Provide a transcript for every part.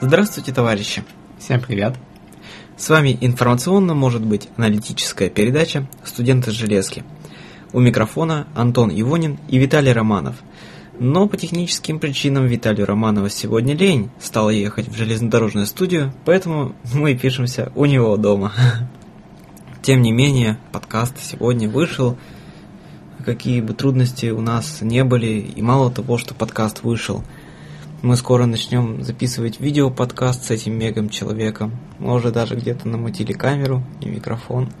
Здравствуйте, товарищи! Всем привет! С вами информационно, может быть, аналитическая передача «Студенты железки». У микрофона Антон Ивонин и Виталий Романов. Но по техническим причинам Виталию Романова сегодня лень стало ехать в железнодорожную студию, поэтому мы пишемся у него дома. Тем не менее, подкаст сегодня вышел, какие бы трудности у нас не были, и мало того, что подкаст вышел, мы скоро начнем записывать видео-подкаст с этим мегом человеком. Мы уже даже где-то намутили камеру и микрофон.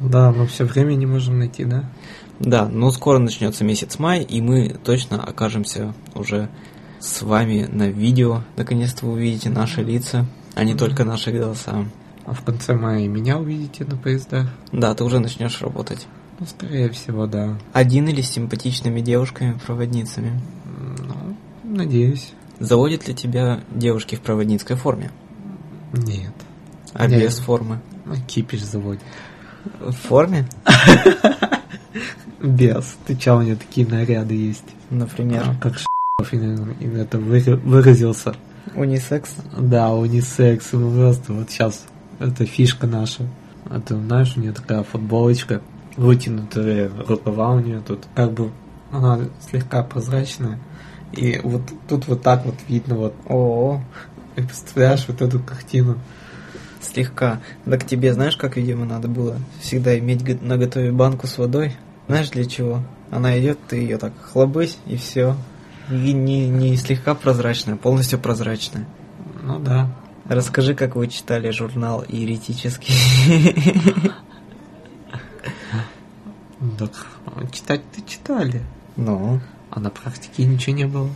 Да, но все время не можем найти, да? Да, но скоро начнется месяц май, и мы точно окажемся уже с вами на видео. Наконец-то вы увидите наши лица, а не только наши голоса. А в конце мая меня увидите на поездах? Да, ты уже начнешь работать. Ну, скорее всего, да. Один или с симпатичными девушками-проводницами? Ну, надеюсь. Заводят ли тебя девушки в проводницкой форме? Нет. А Нет. без формы? Ну, Кипиш заводит. В форме? Без. Ты чё, у меня такие наряды есть. Например. А, как именно это выра- выразился. Унисекс? Да, унисекс. ну, Просто вот сейчас это фишка наша. Это, знаешь, у нее такая футболочка, вытянутые рукава у нее тут, как бы она слегка прозрачная. И вот тут вот так вот видно вот. О, И представляешь вот эту картину. слегка. Так тебе знаешь, как, видимо, надо было всегда иметь на готове банку с водой? Знаешь для чего? Она идет, ты ее так хлобысь, и все. И не, не слегка прозрачная, а полностью прозрачная. Ну да. Расскажи, как вы читали журнал «Еретический». Так читать-то читали. Ну, А на практике ничего не было.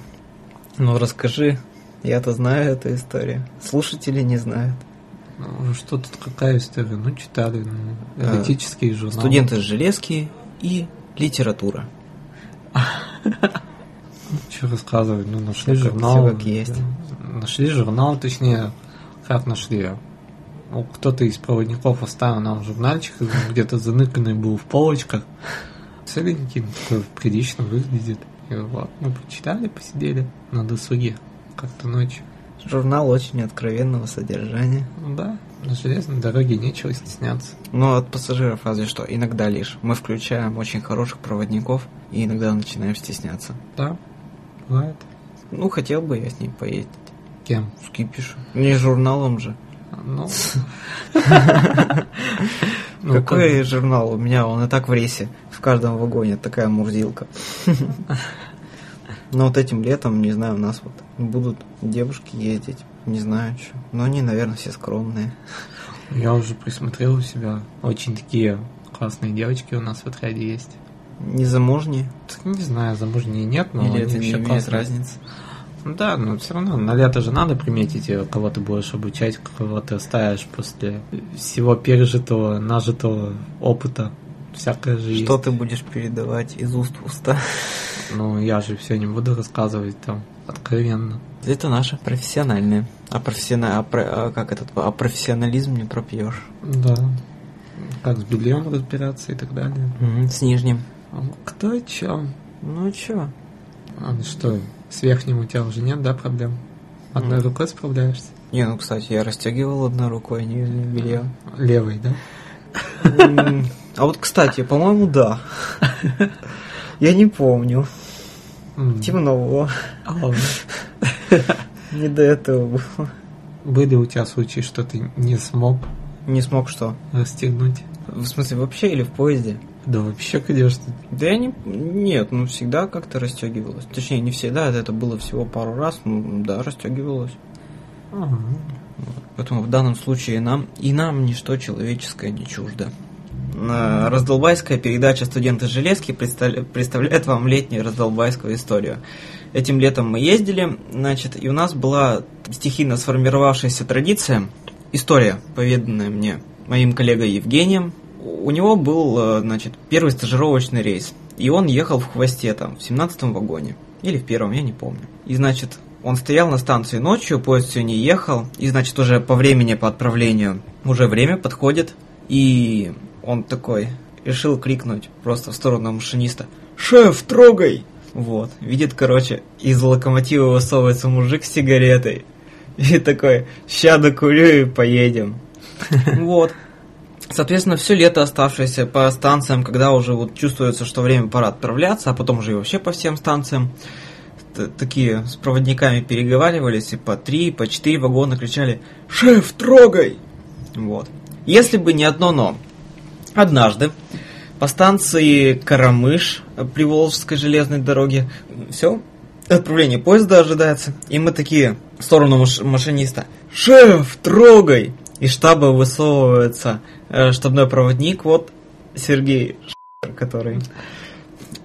ну расскажи. Я-то знаю эту историю. Слушатели не знают. Ну, что тут какая история? Ну, читали. Ну, Э, эротические журналы. Студенты железки и литература. Что рассказывать? Ну, нашли журнал. как есть. Нашли журнал, точнее, как нашли? Ну, кто-то из проводников оставил нам журнальчик, где-то заныканный был в полочках. Целенький, ну, такой прилично выглядит. И вот, мы почитали, посидели на досуге как-то ночью. Журнал очень откровенного содержания. Ну да, на железной дороге нечего стесняться. Но от пассажиров разве что, иногда лишь. Мы включаем очень хороших проводников и иногда начинаем стесняться. Да, бывает. Ну, хотел бы я с ней поездить. Кем? С Кипишем. Не журналом же. Ну, ну, Какой журнал? У меня он и так в рейсе. В каждом вагоне такая мурзилка. Но вот этим летом, не знаю, у нас вот будут девушки ездить. Не знаю, что. Но они, наверное, все скромные. Я уже присмотрел у себя. Очень такие классные девочки у нас в отряде есть. Незамужние? Не знаю, замужние нет, но Или это не имеет разницы? Ну да, но все равно на лето же надо приметить, э, кого ты будешь обучать, кого ты оставишь после всего пережитого, нажитого опыта. Всякое же Что есть. ты будешь передавать из уст в уста? Ну, я же все не буду рассказывать там откровенно. Это наше профессиональное. А, профессиона... а, про- а как этот? А профессионализм не пропьешь. Да. Как с бельем разбираться и так далее. С нижним. А Кто чё? Ну чё? А, ну что, с верхним у тебя уже нет, да, проблем? Одной Ну. рукой справляешься? Не, ну, кстати, я расстегивал одной рукой нижнее белье. Левой, да? А вот, кстати, по-моему, да. Я не помню. М. Темно. А. Не до этого было. Были у тебя случаи, что ты не смог Не смог что? расстегнуть? В смысле, вообще или в поезде? Да вообще, конечно. Да я не... Нет, ну всегда как-то расстегивалось. Точнее, не всегда, это было всего пару раз, ну да, расстегивалось. Ага. Поэтому в данном случае нам и нам ничто человеческое не чуждо. На- Раздолбайская передача «Студенты железки» представля- представляет вам летнюю раздолбайскую историю. Этим летом мы ездили, значит, и у нас была стихийно сформировавшаяся традиция, история, поведанная мне моим коллегой Евгением. У него был, э, значит, первый стажировочный рейс, и он ехал в хвосте там, в 17 вагоне. Или в первом, я не помню. И, значит, он стоял на станции ночью, поезд все не ехал, и, значит, уже по времени, по отправлению, уже время подходит, и он такой решил крикнуть просто в сторону машиниста «Шеф, трогай!» Вот, видит, короче, из локомотива высовывается мужик с сигаретой. И такой, ща докурю и поедем. Вот. Соответственно, все лето оставшееся по станциям, когда уже вот чувствуется, что время пора отправляться, а потом уже и вообще по всем станциям, такие с проводниками переговаривались, и по три, по четыре вагона кричали «Шеф, трогай!» Вот. Если бы не одно «но». Однажды по станции Карамыш при Волжской железной дороге все, отправление поезда ожидается, и мы такие в сторону маш- машиниста «Шеф, трогай!» Из штаба высовывается э, штабной проводник, вот Сергей, который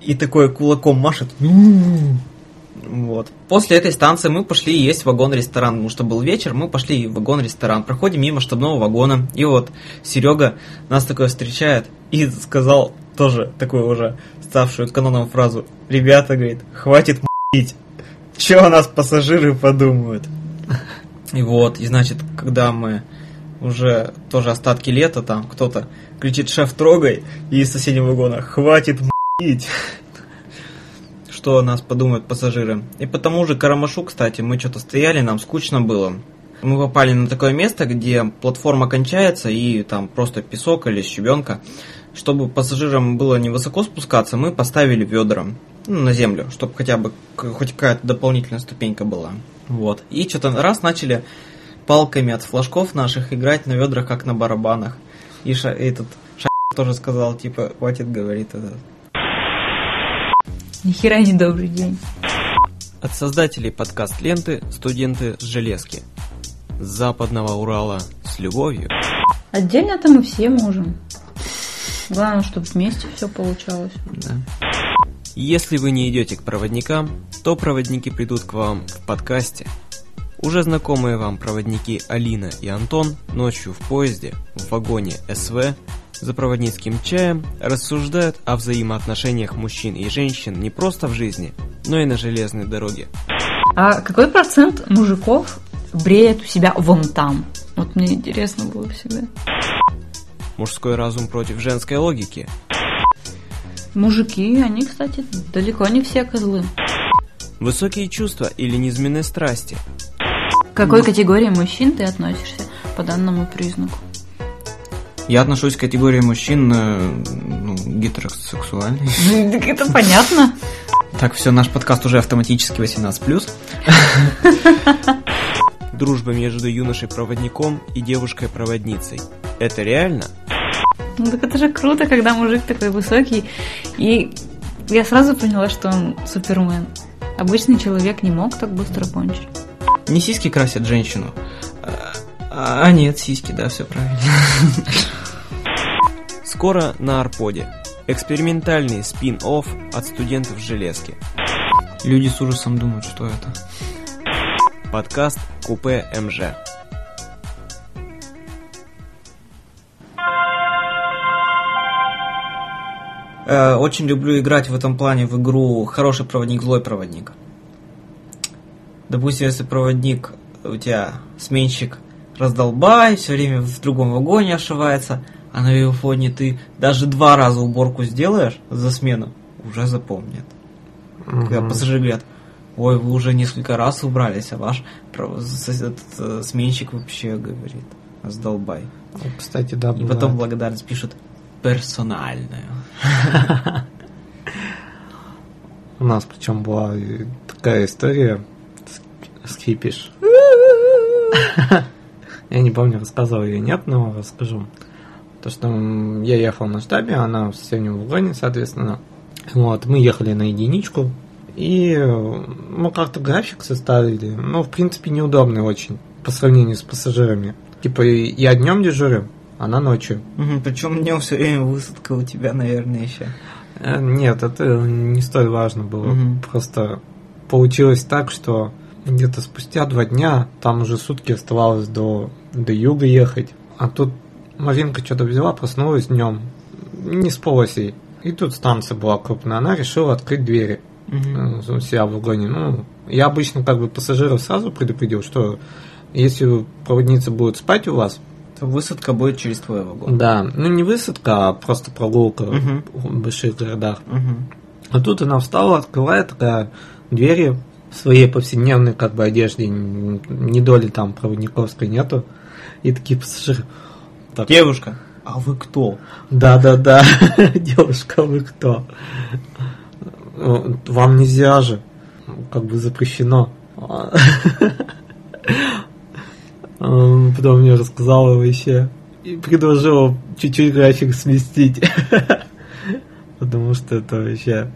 и такой кулаком машет. Вот. После этой станции мы пошли есть вагон-ресторан, потому что был вечер, мы пошли в вагон-ресторан. Проходим мимо штабного вагона, и вот Серега нас такой встречает и сказал тоже такую уже ставшую каноном фразу. Ребята, говорит, хватит м***ить. Че о нас пассажиры подумают? И вот, и значит, когда мы уже тоже остатки лета, там кто-то кричит «Шеф, трогай!» и из соседнего вагона «Хватит м***ить!» что о нас подумают пассажиры. И по тому же Карамашу, кстати, мы что-то стояли, нам скучно было. Мы попали на такое место, где платформа кончается, и там просто песок или щебенка. Чтобы пассажирам было невысоко спускаться, мы поставили ведра ну, на землю, чтобы хотя бы хоть какая-то дополнительная ступенька была. Вот. И что-то раз начали палками от флажков наших играть на ведрах, как на барабанах. И ша, этот ша тоже сказал, типа, хватит, говорит этот. Нихера не добрый день. От создателей подкаст ленты «Студенты с железки». С западного Урала с любовью. Отдельно-то мы все можем. Главное, чтобы вместе все получалось. Да. Если вы не идете к проводникам, то проводники придут к вам в подкасте. Уже знакомые вам проводники Алина и Антон ночью в поезде, в вагоне СВ, за проводницким чаем рассуждают о взаимоотношениях мужчин и женщин не просто в жизни, но и на железной дороге. А какой процент мужиков бреет у себя вон там? Вот мне интересно было всегда. Мужской разум против женской логики. Мужики, они, кстати, далеко не все козлы. Высокие чувства или низменные страсти. К какой категории мужчин ты относишься по данному признаку? Я отношусь к категории мужчин э, ну, гетеросексуальный. Ну, так это понятно. Так, все, наш подкаст уже автоматически 18+. Дружба между юношей-проводником и девушкой-проводницей. Это реально? Ну так это же круто, когда мужик такой высокий. И я сразу поняла, что он супермен. Обычный человек не мог так быстро кончить. Не сиськи красят женщину. А, а нет, сиськи, да, все правильно. Скоро на Арподе. Экспериментальный спин-офф от студентов железки. Люди с ужасом думают, что это. Подкаст Купе МЖ. Э, очень люблю играть в этом плане в игру хороший проводник, злой проводник. Допустим, если проводник у тебя сменщик раздолбай, все время в другом вагоне ошивается, а на его фоне ты даже два раза уборку сделаешь за смену, уже запомнят. Угу. Когда пассажиры говорят, ой, вы уже несколько раз убрались, а ваш этот, э, сменщик вообще говорит, раздолбай. Кстати, да, И потом благодарность пишут персональную. У нас причем была такая история с. Я не помню, рассказывал ее нет, но расскажу. То, что я ехал на штабе, она в соседнем вагоне, соответственно. Вот, мы ехали на единичку, и мы как-то график составили. Ну, в принципе, неудобный очень по сравнению с пассажирами. Типа, я днем дежурю, она ночью. Угу, причем днем все время высадка у тебя, наверное, еще. Э, нет, это не столь важно было. Угу. Просто получилось так, что где-то спустя два дня, там уже сутки оставалось до, до юга ехать. А тут Маринка что-то взяла, проснулась днем, не спалась ей. И тут станция была крупная, она решила открыть двери угу. у себя в вагоне. Ну, я обычно как бы пассажиров сразу предупредил, что если проводница будет спать у вас, высадка будет через твой вагон. Да, ну не высадка, а просто прогулка угу. в больших городах. Угу. А тут она встала, открывает такая двери, в своей повседневной как бы одежде ни доли там проводниковской нету. И такие пассажиры. Так, Девушка, а вы кто? Да-да-да, девушка, вы кто? «Э, Вам нельзя же, как бы запрещено. Он Потом мне рассказала вообще и предложила чуть-чуть график сместить. Потому что это вообще...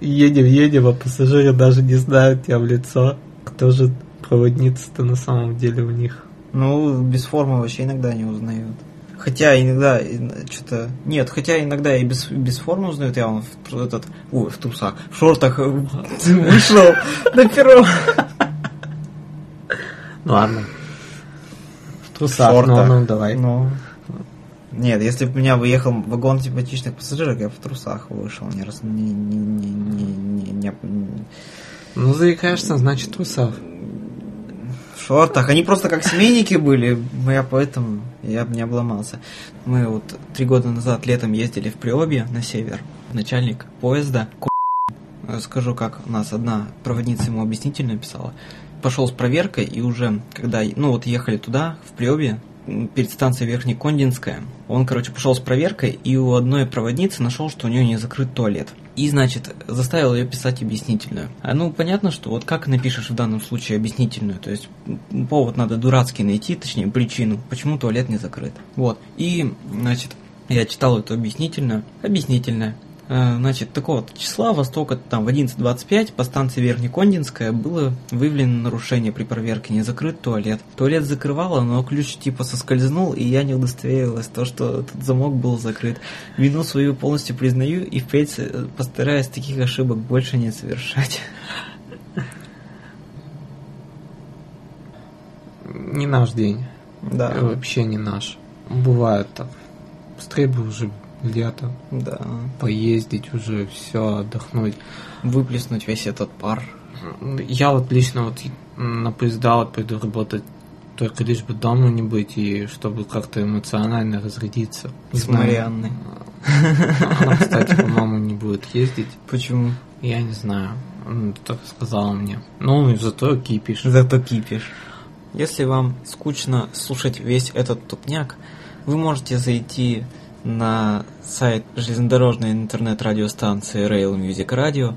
Едем, едем, а пассажиры даже не знают тебя в лицо. Кто же проводница-то на самом деле у них? Ну, без формы вообще иногда не узнают. Хотя иногда что-то... Нет, хотя иногда и без, без формы узнают. Я вон в, этот, ой, в трусах, в шортах э, вышел на перрон. Ну ладно. Трусах, шортах. ну, ну давай. Ну. Нет, если бы у меня выехал вагон симпатичных пассажиров, я бы в трусах вышел. Не, раз, не, не, не, не, не- не- Ну, заикаешься, значит, трусах. в шортах. Они просто как семейники были, я поэтому я бы не обломался. Мы вот три года назад летом ездили в Приобье на север. Начальник поезда, скажу, как у нас одна проводница ему объяснительно писала, пошел с проверкой и уже, когда, ну вот ехали туда, в Приобье, м, перед станцией Верхнекондинская, он, короче, пошел с проверкой и у одной проводницы нашел, что у нее не закрыт туалет. И, значит, заставил ее писать объяснительную. А ну, понятно, что вот как напишешь в данном случае объяснительную, то есть повод надо дурацкий найти, точнее, причину, почему туалет не закрыт. Вот. И, значит, я читал эту объяснительную. Объяснительная. Э, Значит, такого числа Востока там в 11.25 по станции Верхнекондинская было выявлено нарушение при проверке, не закрыт туалет. Туалет закрывало, но ключ типа соскользнул, и я не удостоверилась, то, что этот замок был закрыт. Вину свою полностью признаю и впредь э, постараюсь таких ошибок больше не совершать. Не наш день. Да, Вообще не наш. Бывает так. Быстрее бы уже лето, да. поездить уже, все, отдохнуть. Выплеснуть весь этот пар. Я вот лично вот на поезда вот пойду работать только лишь бы дома не быть и чтобы как-то эмоционально разрядиться. С. Марианной. Она, кстати, по-моему, не будет ездить. Почему? Я не знаю. Она так сказала мне. Ну, зато кипиш. Зато кипиш. Если вам скучно слушать весь этот тупняк, вы можете зайти на сайт железнодорожной интернет-радиостанции Rail Music Radio,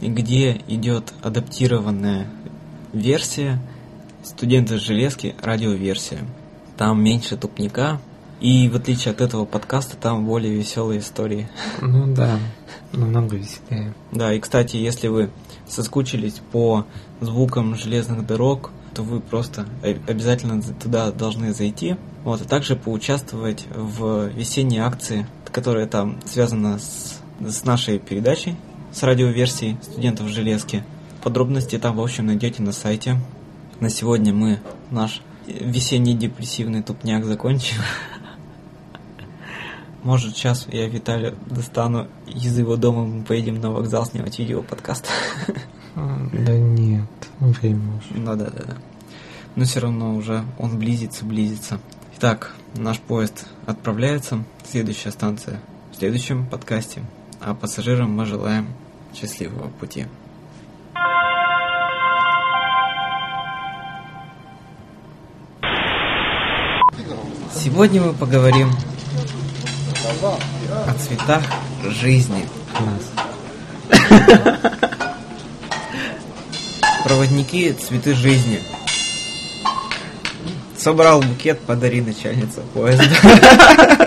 где идет адаптированная версия студенты железки радиоверсия. Там меньше тупника, и в отличие от этого подкаста, там более веселые истории. Ну да, намного веселее. Да, и кстати, если вы соскучились по звукам железных дорог, то вы просто обязательно за- туда должны зайти. Вот, а также поучаствовать в весенней акции, которая там связана с, с нашей передачей, с радиоверсией студентов железки. Подробности там, в общем, найдете на сайте. На сегодня мы наш весенний депрессивный тупняк закончим. Может, сейчас я Виталия достану из его дома, мы поедем на вокзал снимать видео подкаст. А, Да нет, время уже. Ну да, да, да. Но все равно уже он близится, близится. Итак, наш поезд отправляется. Следующая станция в следующем подкасте. А пассажирам мы желаем счастливого пути. Сегодня мы поговорим о цветах жизни. Класс. Проводники цветы жизни. Собрал букет, подари начальница поезда.